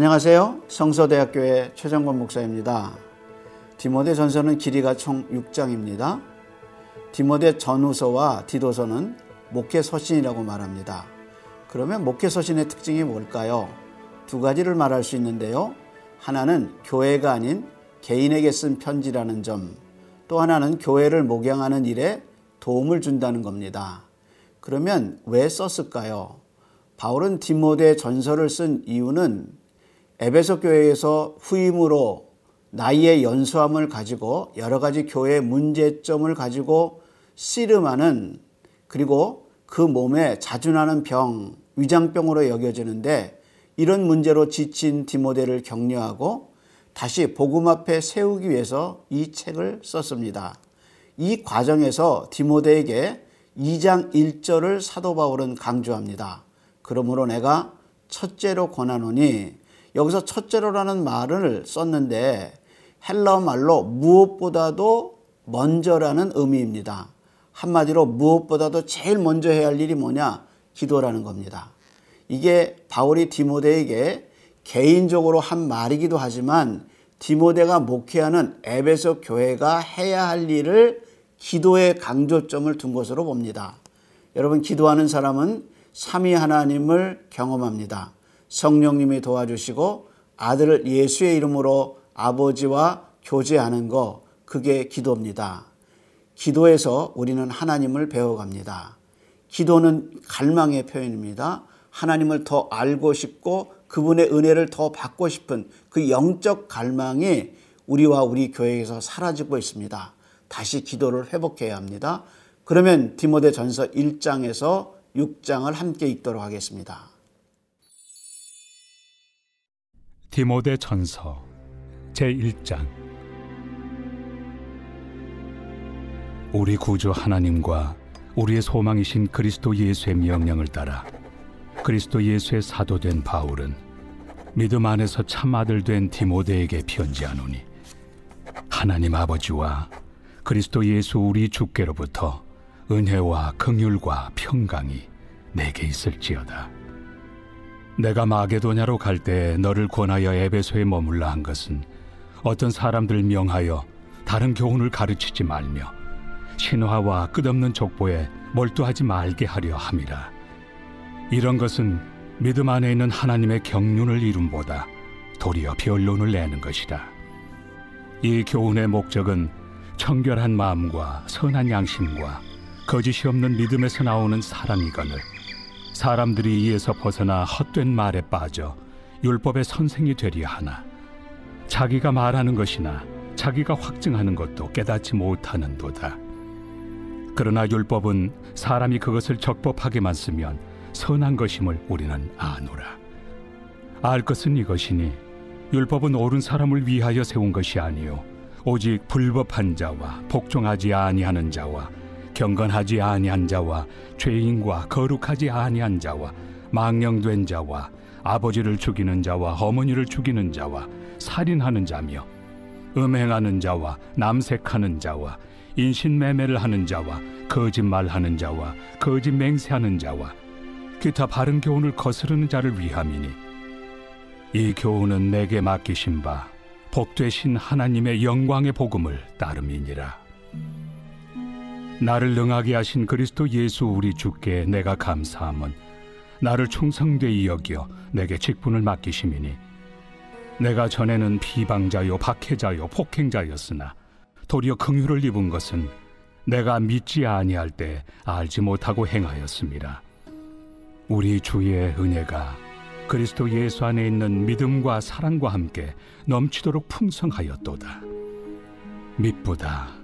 안녕하세요. 성서대학교의 최정권 목사입니다. 디모데 전서는 길이가 총 6장입니다. 디모데 전후서와 디도서는 목회 서신이라고 말합니다. 그러면 목회 서신의 특징이 뭘까요? 두 가지를 말할 수 있는데요. 하나는 교회가 아닌 개인에게 쓴 편지라는 점, 또 하나는 교회를 목양하는 일에 도움을 준다는 겁니다. 그러면 왜 썼을까요? 바울은 디모데 전서를 쓴 이유는 에베소 교회에서 후임으로 나이의 연수함을 가지고 여러 가지 교회의 문제점을 가지고 씨름하는 그리고 그 몸에 자주 나는 병, 위장병으로 여겨지는데 이런 문제로 지친 디모데를 격려하고 다시 복음 앞에 세우기 위해서 이 책을 썼습니다. 이 과정에서 디모데에게 2장 1절을 사도 바울은 강조합니다. 그러므로 내가 첫째로 권하노니 여기서 첫째로라는 말을 썼는데 헬라어 말로 무엇보다도 먼저라는 의미입니다. 한마디로 무엇보다도 제일 먼저 해야 할 일이 뭐냐? 기도라는 겁니다. 이게 바울이 디모데에게 개인적으로 한 말이기도 하지만 디모데가 목회하는 에베소 교회가 해야 할 일을 기도에 강조점을 둔 것으로 봅니다. 여러분 기도하는 사람은 삼위 하나님을 경험합니다. 성령님이 도와주시고 아들을 예수의 이름으로 아버지와 교제하는 거 그게 기도입니다. 기도에서 우리는 하나님을 배워갑니다. 기도는 갈망의 표현입니다. 하나님을 더 알고 싶고 그분의 은혜를 더 받고 싶은 그 영적 갈망이 우리와 우리 교회에서 사라지고 있습니다. 다시 기도를 회복해야 합니다. 그러면 디모데 전서 1장에서 6장을 함께 읽도록 하겠습니다. 디모데 전서 제1장 우리 구주 하나님과 우리의 소망이신 그리스도 예수의 명령을 따라 그리스도 예수의 사도된 바울은 믿음 안에서 참 아들 된 디모데에게 편지하노니 하나님 아버지와 그리스도 예수 우리 주께로부터 은혜와 긍휼과 평강이 내게 있을지어다. 내가 마게도냐로 갈 때 너를 권하여 에베소에 머물라 한 것은 어떤 사람들을 명하여 다른 교훈을 가르치지 말며 신화와 끝없는 족보에 몰두하지 말게 하려 함이라. 이런 것은 믿음 안에 있는 하나님의 경륜을 이룸보다 도리어 변론을 내는 것이다. 이 교훈의 목적은 청결한 마음과 선한 양심과 거짓이 없는 믿음에서 나오는 사랑이거늘 사람들이 이에서 벗어나 헛된 말에 빠져 율법의 선생이 되려 하나 자기가 말하는 것이나 자기가 확증하는 것도 깨닫지 못하는도다. 그러나 율법은 사람이 그것을 적법하게만 쓰면 선한 것임을 우리는 아노라. 알 것은 이것이니 율법은 옳은 사람을 위하여 세운 것이 아니요 오직 불법한 자와 복종하지 아니하는 자와 경건하지 아니한 자와 죄인과 거룩하지 아니한 자와 망령된 자와 아버지를 죽이는 자와 어머니를 죽이는 자와 살인하는 자며 음행하는 자와 남색하는 자와 인신매매를 하는 자와 거짓말하는 자와 거짓 맹세하는 자와 기타 바른 교훈을 거스르는 자를 위함이니 이 교훈은 내게 맡기신 바 복되신 하나님의 영광의 복음을 따름이니라. 나를 능하게 하신 그리스도 예수 우리 주께 내가 감사함은 나를 충성되이 여겨 내게 직분을 맡기심이니 내가 전에는 비방자요 박해자요 폭행자였으나 도리어 긍휼을 입은 것은 내가 믿지 아니할 때 알지 못하고 행하였습니다. 우리 주의 은혜가 그리스도 예수 안에 있는 믿음과 사랑과 함께 넘치도록 풍성하였도다. 믿보다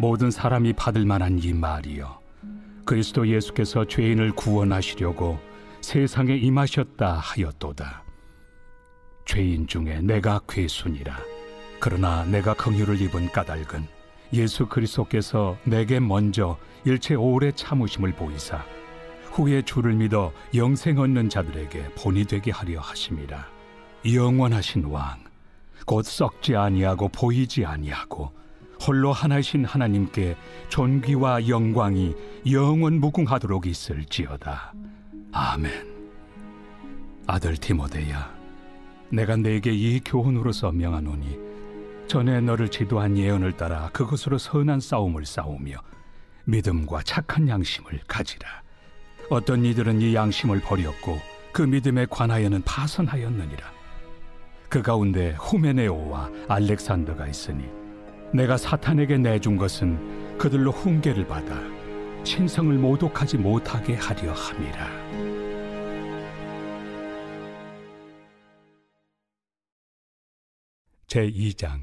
모든 사람이 받을 만한 이 말이여 그리스도 예수께서 죄인을 구원하시려고 세상에 임하셨다 하였도다. 죄인 중에 내가 괴순이라. 그러나 내가 긍휼을 입은 까닭은 예수 그리스도께서 내게 먼저 일체 오래 참으심을 보이사 후에 주를 믿어 영생 얻는 자들에게 본이 되게 하려 하심이라. 영원하신 왕, 곧 썩지 아니하고 보이지 아니하고 홀로 하나신 하나님께 존귀와 영광이 영원 무궁하도록 있을지어다. 아멘. 아들 디모데야, 내가 내게 이 교훈으로서 명하노니 전에 너를 지도한 예언을 따라 그것으로 선한 싸움을 싸우며 믿음과 착한 양심을 가지라. 어떤 이들은 이 양심을 버렸고 그 믿음에 관하여는 파선하였느니라. 그 가운데 후메네오와 알렉산더가 있으니 내가 사탄에게 내준 것은 그들로 훈계를 받아 신성을 모독하지 못하게 하려 함이라. 제 2장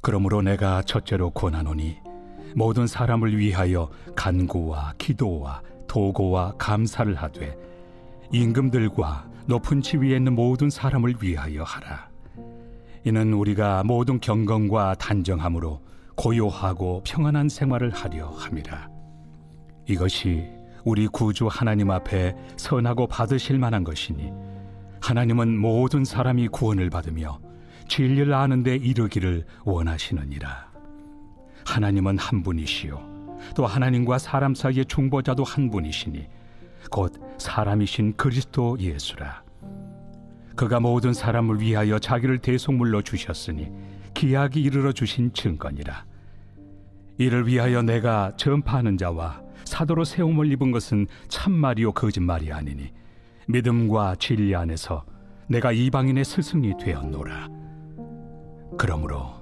그러므로 내가 첫째로 권하노니 모든 사람을 위하여 간구와 기도와 도고와 감사를 하되 임금들과 높은 지위에 있는 모든 사람을 위하여 하라. 이는 우리가 모든 경건과 단정함으로 고요하고 평안한 생활을 하려 함이라. 이것이 우리 구주 하나님 앞에 선하고 받으실 만한 것이니 하나님은 모든 사람이 구원을 받으며 진리를 아는데 이르기를 원하시느니라. 하나님은 한 분이시요 또 하나님과 사람 사이의 중보자도 한 분이시니 곧 사람이신 그리스도 예수라. 그가 모든 사람을 위하여 자기를 대속물로 주셨으니 기약이 이르러 주신 증거니라. 이를 위하여 내가 전파하는 자와 사도로 세움을 입은 것은 참말이요 거짓말이 아니니 믿음과 진리 안에서 내가 이방인의 스승이 되었노라. 그러므로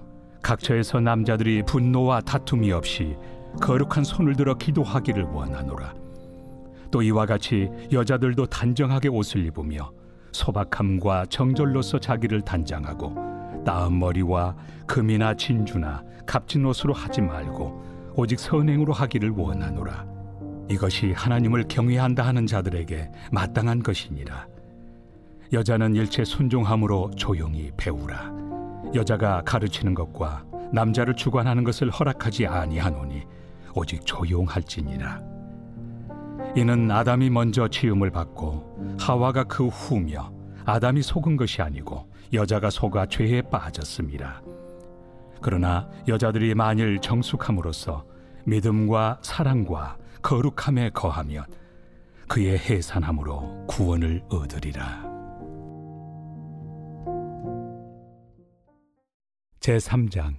각처에서 남자들이 분노와 다툼이 없이 거룩한 손을 들어 기도하기를 원하노라. 또 이와 같이 여자들도 단정하게 옷을 입으며 소박함과 정절로서 자기를 단장하고 나은 머리와 금이나 진주나 값진 옷으로 하지 말고 오직 선행으로 하기를 원하노라. 이것이 하나님을 경외한다 하는 자들에게 마땅한 것이니라. 여자는 일체 순종함으로 조용히 배우라. 여자가 가르치는 것과 남자를 주관하는 것을 허락하지 아니하노니 오직 조용할지니라. 이는 아담이 먼저 지음을 받고 하와가 그 후며 아담이 속은 것이 아니고 여자가 속아 죄에 빠졌습니다. 그러나 여자들이 만일 정숙함으로써 믿음과 사랑과 거룩함에 거하면 그의 해산함으로 구원을 얻으리라. 제 3장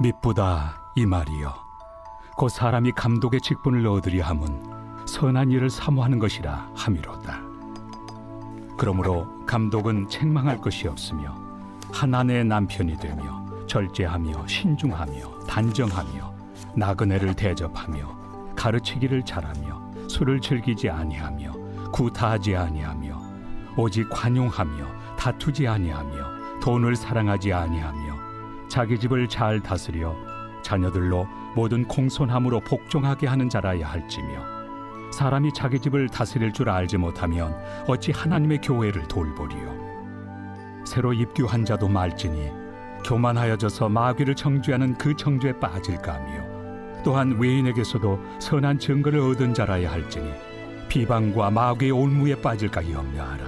미쁘다 이 말이여 곧 사람이 감독의 직분을 얻으려 함은 선한 일을 사모하는 것이라 함이로다. 그러므로 감독은 책망할 것이 없으며 하나의 남편이 되며 절제하며 신중하며 단정하며 나그네를 대접하며 가르치기를 잘하며 술을 즐기지 아니하며 구타하지 아니하며 오직 관용하며 다투지 아니하며 돈을 사랑하지 아니하며 자기 집을 잘 다스려 자녀들로 모든 공손함으로 복종하게 하는 자라야 할지며 사람이 자기 집을 다스릴 줄 알지 못하면 어찌 하나님의 교회를 돌보리요 새로 입교한 자도 말지니 교만하여져서 마귀를 정죄하는 그 정죄에 빠질까 하며 또한 외인에게서도 선한 증거를 얻은 자라야 할지니 비방과 마귀의 올무에 빠질까 염려하라.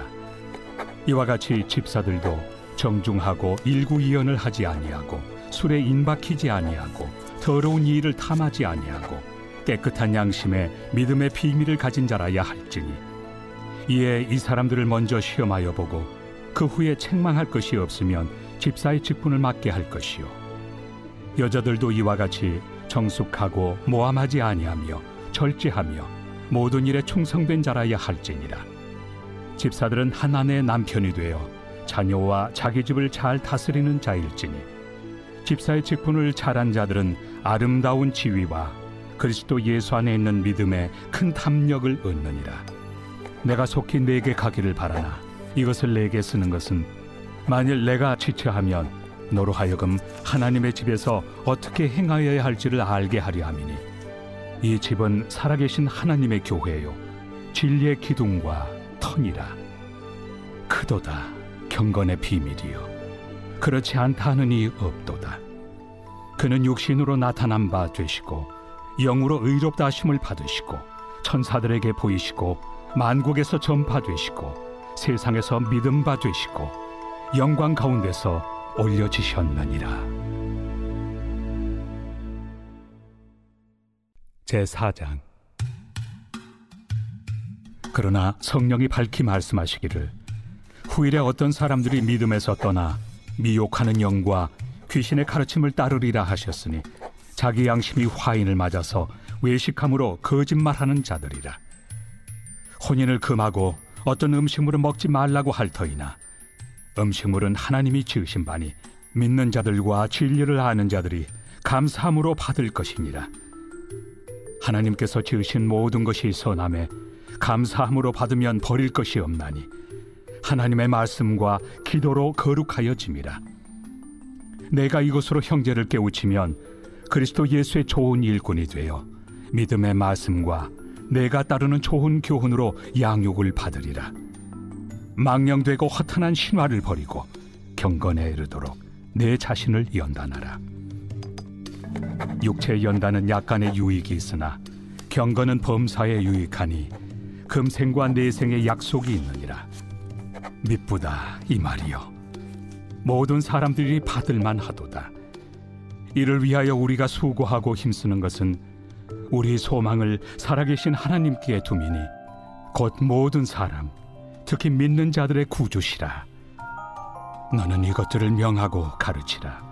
이와 같이 집사들도 정중하고 일구이연을 하지 아니하고 술에 인박히지 아니하고 더러운 일을 탐하지 아니하고 깨끗한 양심에 믿음의 비밀을 가진 자라야 할지니. 이에 이 사람들을 먼저 시험하여 보고 그 후에 책망할 것이 없으면 집사의 직분을 맡게 할 것이요. 여자들도 이와 같이 정숙하고 모함하지 아니하며 절제하며 모든 일에 충성된 자라야 할지니라. 집사들은 하나님의 남편이 되어 자녀와 자기 집을 잘 다스리는 자일지니 집사의 직분을 잘한 자들은 아름다운 지위와 그리스도 예수 안에 있는 믿음에 큰 탐력을 얻느니라. 내가 속히 내게 가기를 바라나 이것을 내게 쓰는 것은 만일 내가 지체하면 너로 하여금 하나님의 집에서 어떻게 행하여야 할지를 알게 하려 함이니. 이 집은 살아계신 하나님의 교회요 진리의 기둥과 터니라. 크도다 경건의 비밀이요 그렇지 않다 하느니 없도다 그는 육신으로 나타난 바 되시고 영으로 의롭다 하심을 받으시고 천사들에게 보이시고 만국에서 전파되시고 세상에서 믿음 바 되시고 영광 가운데서 올려지셨느니라. 제 4장 그러나 성령이 밝히 말씀하시기를 후일에 어떤 사람들이 믿음에서 떠나 미혹하는 영과 귀신의 가르침을 따르리라 하셨으니 자기 양심이 화인을 맞아서 외식함으로 거짓말하는 자들이라. 혼인을 금하고 어떤 음식물을 먹지 말라고 할 터이나 음식물은 하나님이 지으신 바니 믿는 자들과 진리를 아는 자들이 감사함으로 받을 것이니라. 하나님께서 지으신 모든 것이 선함에 감사함으로 받으면 버릴 것이 없나니 하나님의 말씀과 기도로 거룩하여 짐이라. 내가 이것으로 형제를 깨우치면 그리스도 예수의 좋은 일꾼이 되어 믿음의 말씀과 내가 따르는 좋은 교훈으로 양육을 받으리라. 망령되고 허탄한 신화를 버리고 경건에 이르도록 내 자신을 연단하라. 육체의 연단은 약간의 유익이 있으나 경건은 범사에 유익하니 금생과 내생의 약속이 있느니라 미쁘다 이 말이여. 모든 사람들이 받을만 하도다. 이를 위하여 우리가 수고하고 힘쓰는 것은 우리 소망을 살아계신 하나님께 두미니 곧 모든 사람 특히 믿는 자들의 구주시라. 너는 이것들을 명하고 가르치라.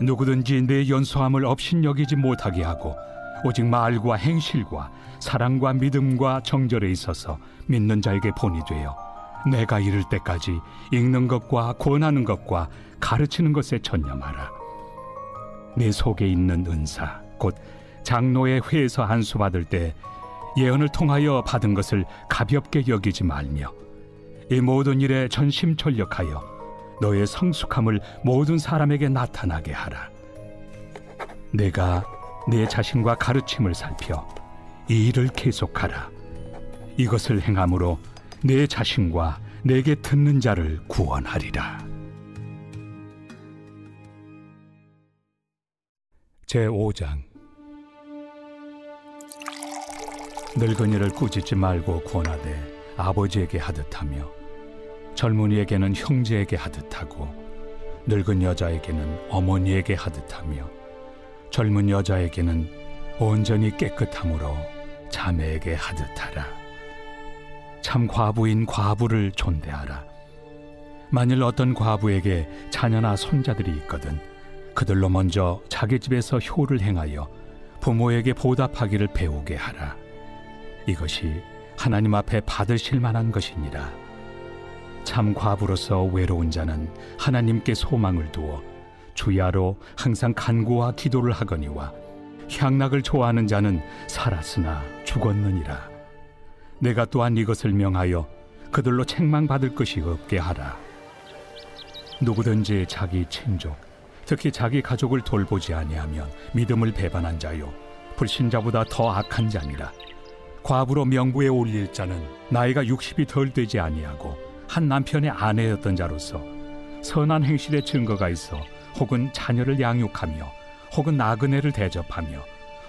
누구든지 내 연소함을 업신여기지 못하게 하고 오직 말과 행실과 사랑과 믿음과 정절에 있어서 믿는 자에게 본이 되어 내가 이를 때까지 읽는 것과 권하는 것과 가르치는 것에 전념하라. 내 속에 있는 은사, 곧 장로의 회에서 안수 받을 때 예언을 통하여 받은 것을 가볍게 여기지 말며 이 모든 일에 전심전력하여 너의 성숙함을 모든 사람에게 나타나게 하라. 내가 내 자신과 가르침을 살펴 이 일을 계속하라. 이것을 행함으로 내 자신과 내게 듣는 자를 구원하리라. 제 5장 늙은이를 꾸짖지 말고 권하되 아버지에게 하듯하며 젊은이에게는 형제에게 하듯하고 늙은 여자에게는 어머니에게 하듯하며 젊은 여자에게는 온전히 깨끗함으로 자매에게 하듯하라. 참 과부인 과부를 존대하라. 만일 어떤 과부에게 자녀나 손자들이 있거든 그들로 먼저 자기 집에서 효를 행하여 부모에게 보답하기를 배우게 하라. 이것이 하나님 앞에 받으실 만한 것이니라. 참 과부로서 외로운 자는 하나님께 소망을 두어 주야로 항상 간구와 기도를 하거니와 향락을 좋아하는 자는 살았으나 죽었느니라. 내가 또한 이것을 명하여 그들로 책망받을 것이 없게 하라. 누구든지 자기 친족, 특히 자기 가족을 돌보지 아니하면 믿음을 배반한 자요 불신자보다 더 악한 자니라. 과부로 명부에 올릴 자는 나이가 60이 덜 되지 아니하고 한 남편의 아내였던 자로서 선한 행실의 증거가 있어 혹은 자녀를 양육하며 혹은 나그네를 대접하며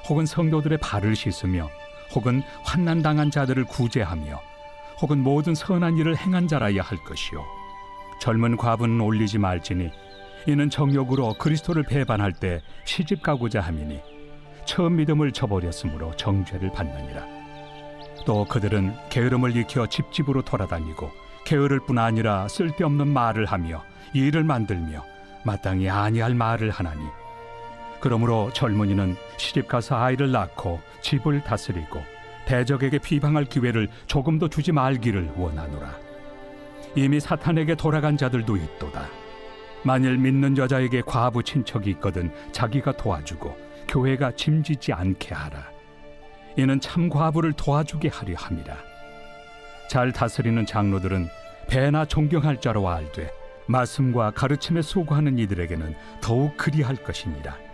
혹은 성도들의 발을 씻으며 혹은 환난 당한 자들을 구제하며 혹은 모든 선한 일을 행한 자라야 할 것이요. 젊은 과부는 올리지 말지니 이는 정욕으로 그리스도를 배반할 때 시집 가고자 함이니 처음 믿음을 저버렸으므로 정죄를 받느니라. 또 그들은 게으름을 익혀 집집으로 돌아다니고 게으를 뿐 아니라 쓸데없는 말을 하며 일을 만들며 마땅히 아니할 말을 하나니 그러므로 젊은이는 시집 가서 아이를 낳고 집을 다스리고 대적에게 비방할 기회를 조금도 주지 말기를 원하노라. 이미 사탄에게 돌아간 자들도 있도다. 만일 믿는 여자에게 과부 친척이 있거든 자기가 도와주고 교회가 짐지지 않게 하라. 이는 참 과부를 도와주게 하려 함이라. 잘 다스리는 장로들은 배나 존경할 자로 알되 말씀과 가르침에 수고하는 이들에게는 더욱 그리할 것이니라.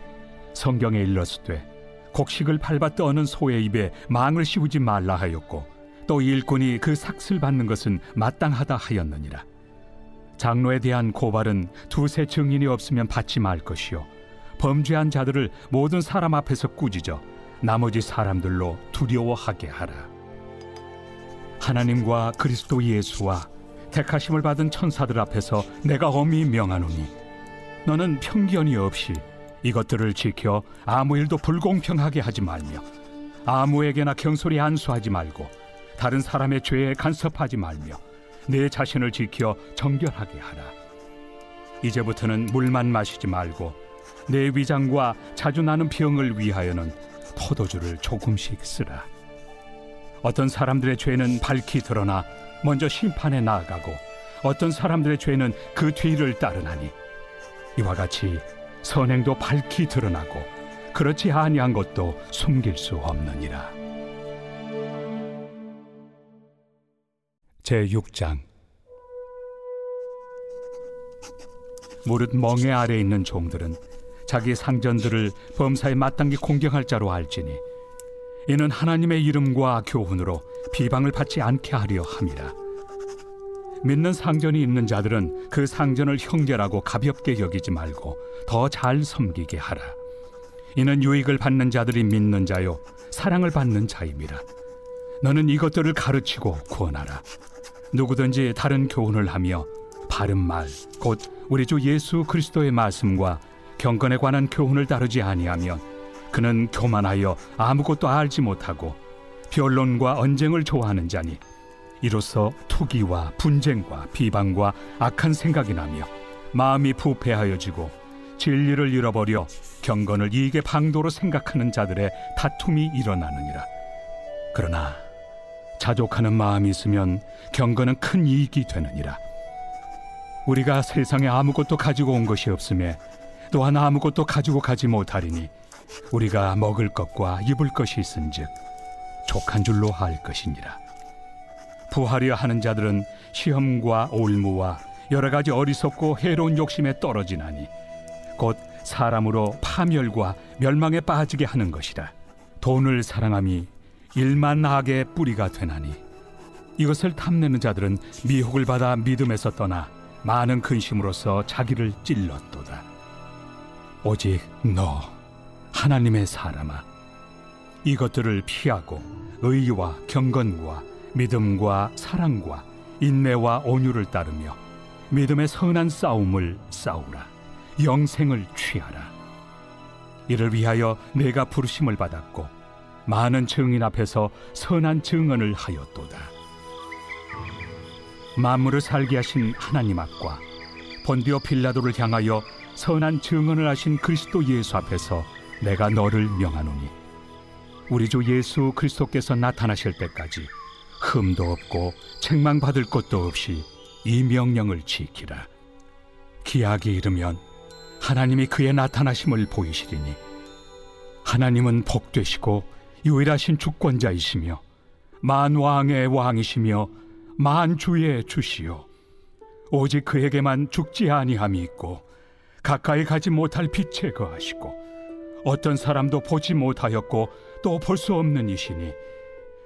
성경에 일렀으되 곡식을 밟아 떠는 소의 입에 망을 씌우지 말라 하였고 또 일꾼이 그 삭슬 받는 것은 마땅하다 하였느니라. 장로에 대한 고발은 두세 증인이 없으면 받지 말 것이요 범죄한 자들을 모든 사람 앞에서 꾸짖어 나머지 사람들로 두려워하게 하라. 하나님과 그리스도 예수와 택하심을 받은 천사들 앞에서 내가 엄히 명하노니 너는 편견이 없이 이것들을 지켜 아무 일도 불공평하게 하지 말며 아무에게나 경솔히 안수하지 말고 다른 사람의 죄에 간섭하지 말며 내 자신을 지켜 정결하게 하라. 이제부터는 물만 마시지 말고 내 위장과 자주 나는 병을 위하여는 포도주를 조금씩 쓰라. 어떤 사람들의 죄는 밝히 드러나 먼저 심판에 나아가고 어떤 사람들의 죄는 그 뒤를 따르나니 이와 같이 선행도 밝히 드러나고 그렇지 아니한 것도 숨길 수 없느니라. 제 6장 무릇 멍에 아래 있는 종들은 자기 상전들을 범사에 마땅히 공경할 자로 알지니 이는 하나님의 이름과 교훈으로 비방을 받지 않게 하려 함이라 믿는 상전이 있는 자들은 그 상전을 형제라고 가볍게 여기지 말고 더 잘 섬기게 하라. 이는 유익을 받는 자들이 믿는 자요 사랑을 받는 자임이라. 너는 이것들을 가르치고 구원하라. 누구든지 다른 교훈을 하며 바른 말 곧 우리 주 예수 그리스도의 말씀과 경건에 관한 교훈을 따르지 아니하면 그는 교만하여 아무것도 알지 못하고 변론과 언쟁을 좋아하는 자니 이로써 투기와 분쟁과 비방과 악한 생각이 나며 마음이 부패하여지고 진리를 잃어버려 경건을 이익의 방도로 생각하는 자들의 다툼이 일어나느니라. 그러나 자족하는 마음이 있으면 경건은 큰 이익이 되느니라. 우리가 세상에 아무것도 가지고 온 것이 없음에 또한 아무것도 가지고 가지 못하리니 우리가 먹을 것과 입을 것이 있은즉 족한 줄로 할 것이니라. 부하려 하는 자들은 시험과 올무와 여러 가지 어리석고 해로운 욕심에 떨어지나니 곧 사람으로 파멸과 멸망에 빠지게 하는 것이라. 돈을 사랑함이 일만 악의 뿌리가 되나니 이것을 탐내는 자들은 미혹을 받아 믿음에서 떠나 많은 근심으로써 자기를 찔렀도다. 오직 너 하나님의 사람아 이것들을 피하고 의와 경건과 믿음과 사랑과 인내와 온유를 따르며 믿음의 선한 싸움을 싸우라. 영생을 취하라. 이를 위하여 내가 부르심을 받았고 많은 증인 앞에서 선한 증언을 하였도다. 만물을 살게 하신 하나님 앞과 본디오 빌라도를 향하여 선한 증언을 하신 그리스도 예수 앞에서 내가 너를 명하노니 우리 주 예수 그리스도께서 나타나실 때까지 흠도 없고 책망받을 것도 없이 이 명령을 지키라. 기약이 이르면 하나님이 그의 나타나심을 보이시리니 하나님은 복되시고 유일하신 주권자이시며 만 왕의 왕이시며 만 주의 주시요. 오직 그에게만 죽지 아니함이 있고 가까이 가지 못할 빛에 거하시고 어떤 사람도 보지 못하였고 또 볼 수 없는 이시니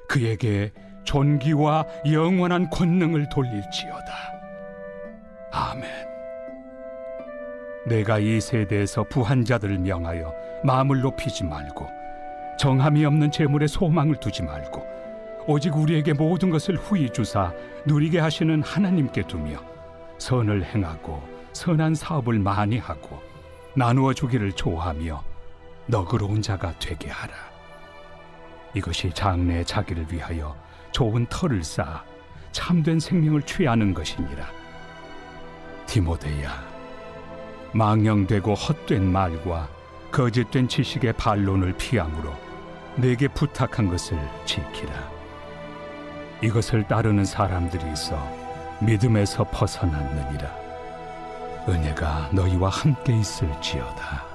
그에게 존귀와 영원한 권능을 돌릴지어다. 아멘. 내가 이 세대에서 부한 자들을 명하여 마음을 높이지 말고 정함이 없는 재물에 소망을 두지 말고 오직 우리에게 모든 것을 후히 주사 누리게 하시는 하나님께 두며 선을 행하고 선한 사업을 많이 하고 나누어 주기를 좋아하며 너그러운 자가 되게 하라. 이것이 장래 자기를 위하여 좋은 터를 쌓아 참된 생명을 취하는 것이니라. 디모데야, 망령되고 헛된 말과 거짓된 지식의 반론을 피함으로 내게 부탁한 것을 지키라. 이것을 따르는 사람들이 있어 믿음에서 벗어났느니라. 은혜가 너희와 함께 있을지어다.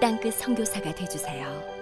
땅끝 선교사가 되주세요